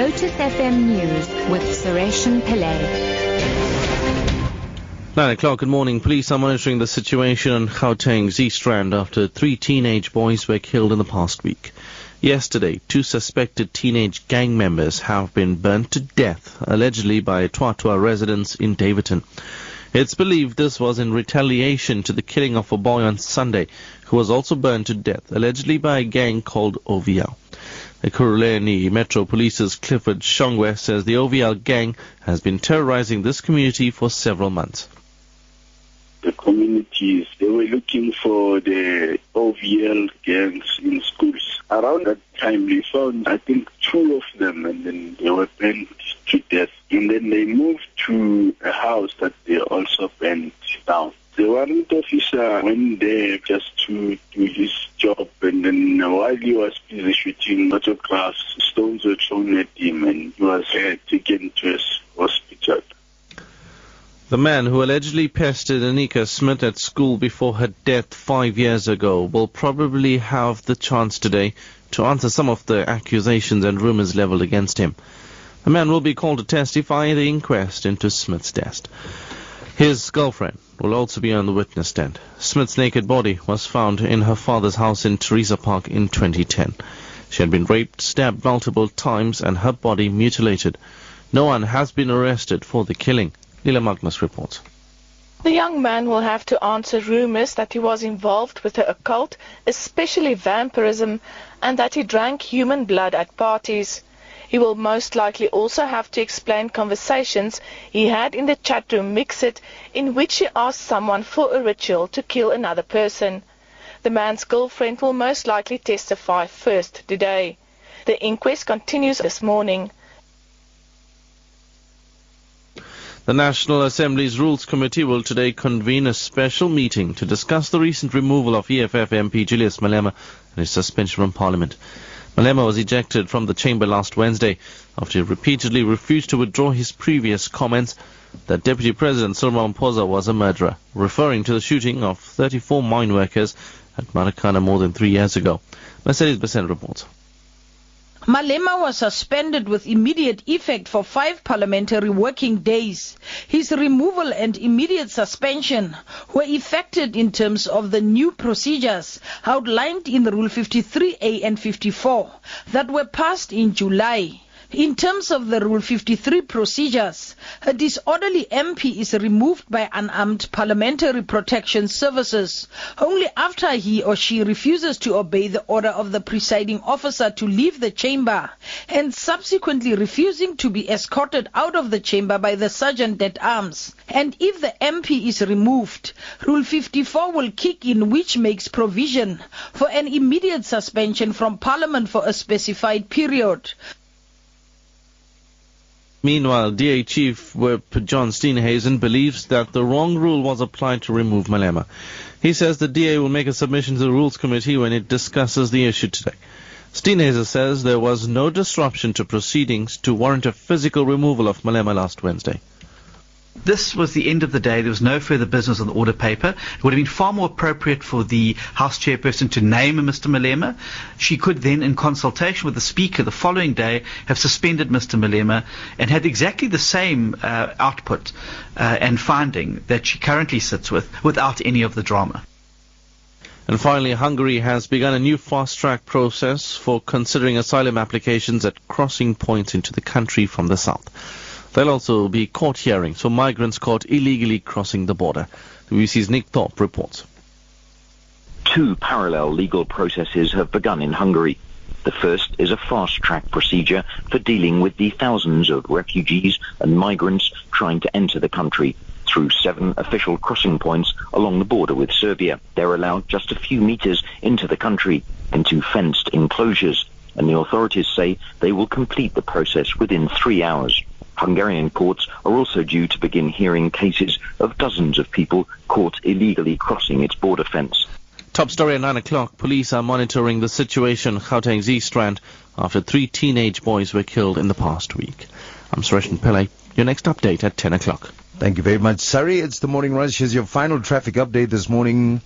Lotus FM News with Sureshan Pillay. Nine o'clock, good morning. Police are monitoring the situation on Gauteng's East Rand after three teenage boys were killed in the past week. Yesterday, two suspected teenage gang members have been burnt to death, allegedly by Twatwa residents in Daveyton. It's believed this was in retaliation to the killing of a boy on Sunday, who was also burned to death, allegedly by a gang called OVL. Ekurhuleni Metro Police's Clifford Shongwe says the OVL gang has been terrorizing this community for several months. The communities, they were looking for the OVL gangs in schools. Around that time, they found, I think, two of them, and then they were burned to death. And then they moved to a house that they also burned down. The warrant officer went there just to do his job, and then while he was busy shooting stones were thrown at him, and he was uh, taken to hospital. The man who allegedly pestered Anika Smith at school before her death five years ago will probably have the chance today to answer some of the accusations and rumors leveled against him. The man will be called to testify in the inquest into Smith's death. His girlfriend will also be on the witness stand. Smith's naked body was found in her father's house in Theresa Park in 2010. She had been raped, stabbed multiple times, and her body mutilated. No one has been arrested for the killing. Lila Magnus reports. The young man will have to answer rumors that he was involved with the occult, especially vampirism, and that he drank human blood at parties. He will most likely also have to explain conversations he had in the chat room MXit in which he asked someone for a ritual to kill another person. The man's girlfriend will most likely testify first today. The inquest continues this morning. The National Assembly's Rules Committee will today convene a special meeting to discuss the recent removal of EFF MP Julius Malema and his suspension from Parliament. Malema was ejected from the chamber last Wednesday after he repeatedly refused to withdraw his previous comments that Deputy President Cyril Ramaphosa was a murderer, referring to the shooting of 34 mine workers at Marikana more than three years ago. Mercedes Besent reports. Malema was suspended with immediate effect for five parliamentary working days. His removal and immediate suspension were effected in terms of the new procedures outlined in Rule 53A and 54 that were passed in July. In terms of the Rule 53 procedures, a disorderly MP is removed by unarmed parliamentary protection services only after he or she refuses to obey the order of the presiding officer to leave the chamber and subsequently refusing to be escorted out of the chamber by the sergeant at arms. And if the MP is removed, Rule 54 will kick in which makes provision for an immediate suspension from parliament for a specified period. Meanwhile, DA Chief John Steenhuisen believes that the wrong rule was applied to remove Malema. He says the DA will make a submission to the Rules Committee when it discusses the issue today. Steenhuisen says there was no disruption to proceedings to warrant a physical removal of Malema last Wednesday. This was the end of the day. There was no further business on the order paper. It would have been far more appropriate for the House chairperson to name Mr. Malema. She could then, in consultation with the Speaker the following day, have suspended Mr. Malema and had exactly the same uh, output uh, and finding that she currently sits with without any of the drama. And finally, Hungary has begun a new fast-track process for considering asylum applications at crossing points into the country from the south. There'll also be court hearings for migrants caught illegally crossing the border. The BBC's Nick Thorpe reports. Two parallel legal processes have begun in Hungary. The first is a fast-track procedure for dealing with the thousands of refugees and migrants trying to enter the country through seven official crossing points along the border with Serbia. They're allowed just a few meters into the country, into fenced enclosures, and the authorities say they will complete the process within three hours. Hungarian courts are also due to begin hearing cases of dozens of people caught illegally crossing its border fence. Top story at 9 o'clock. Police are monitoring the situation in Gauteng's East Rand after three teenage boys were killed in the past week. I'm Suresh Pillay. Your next update at 10 o'clock. Thank you very much, Sari. It's the morning rush. Here's your final traffic update this morning.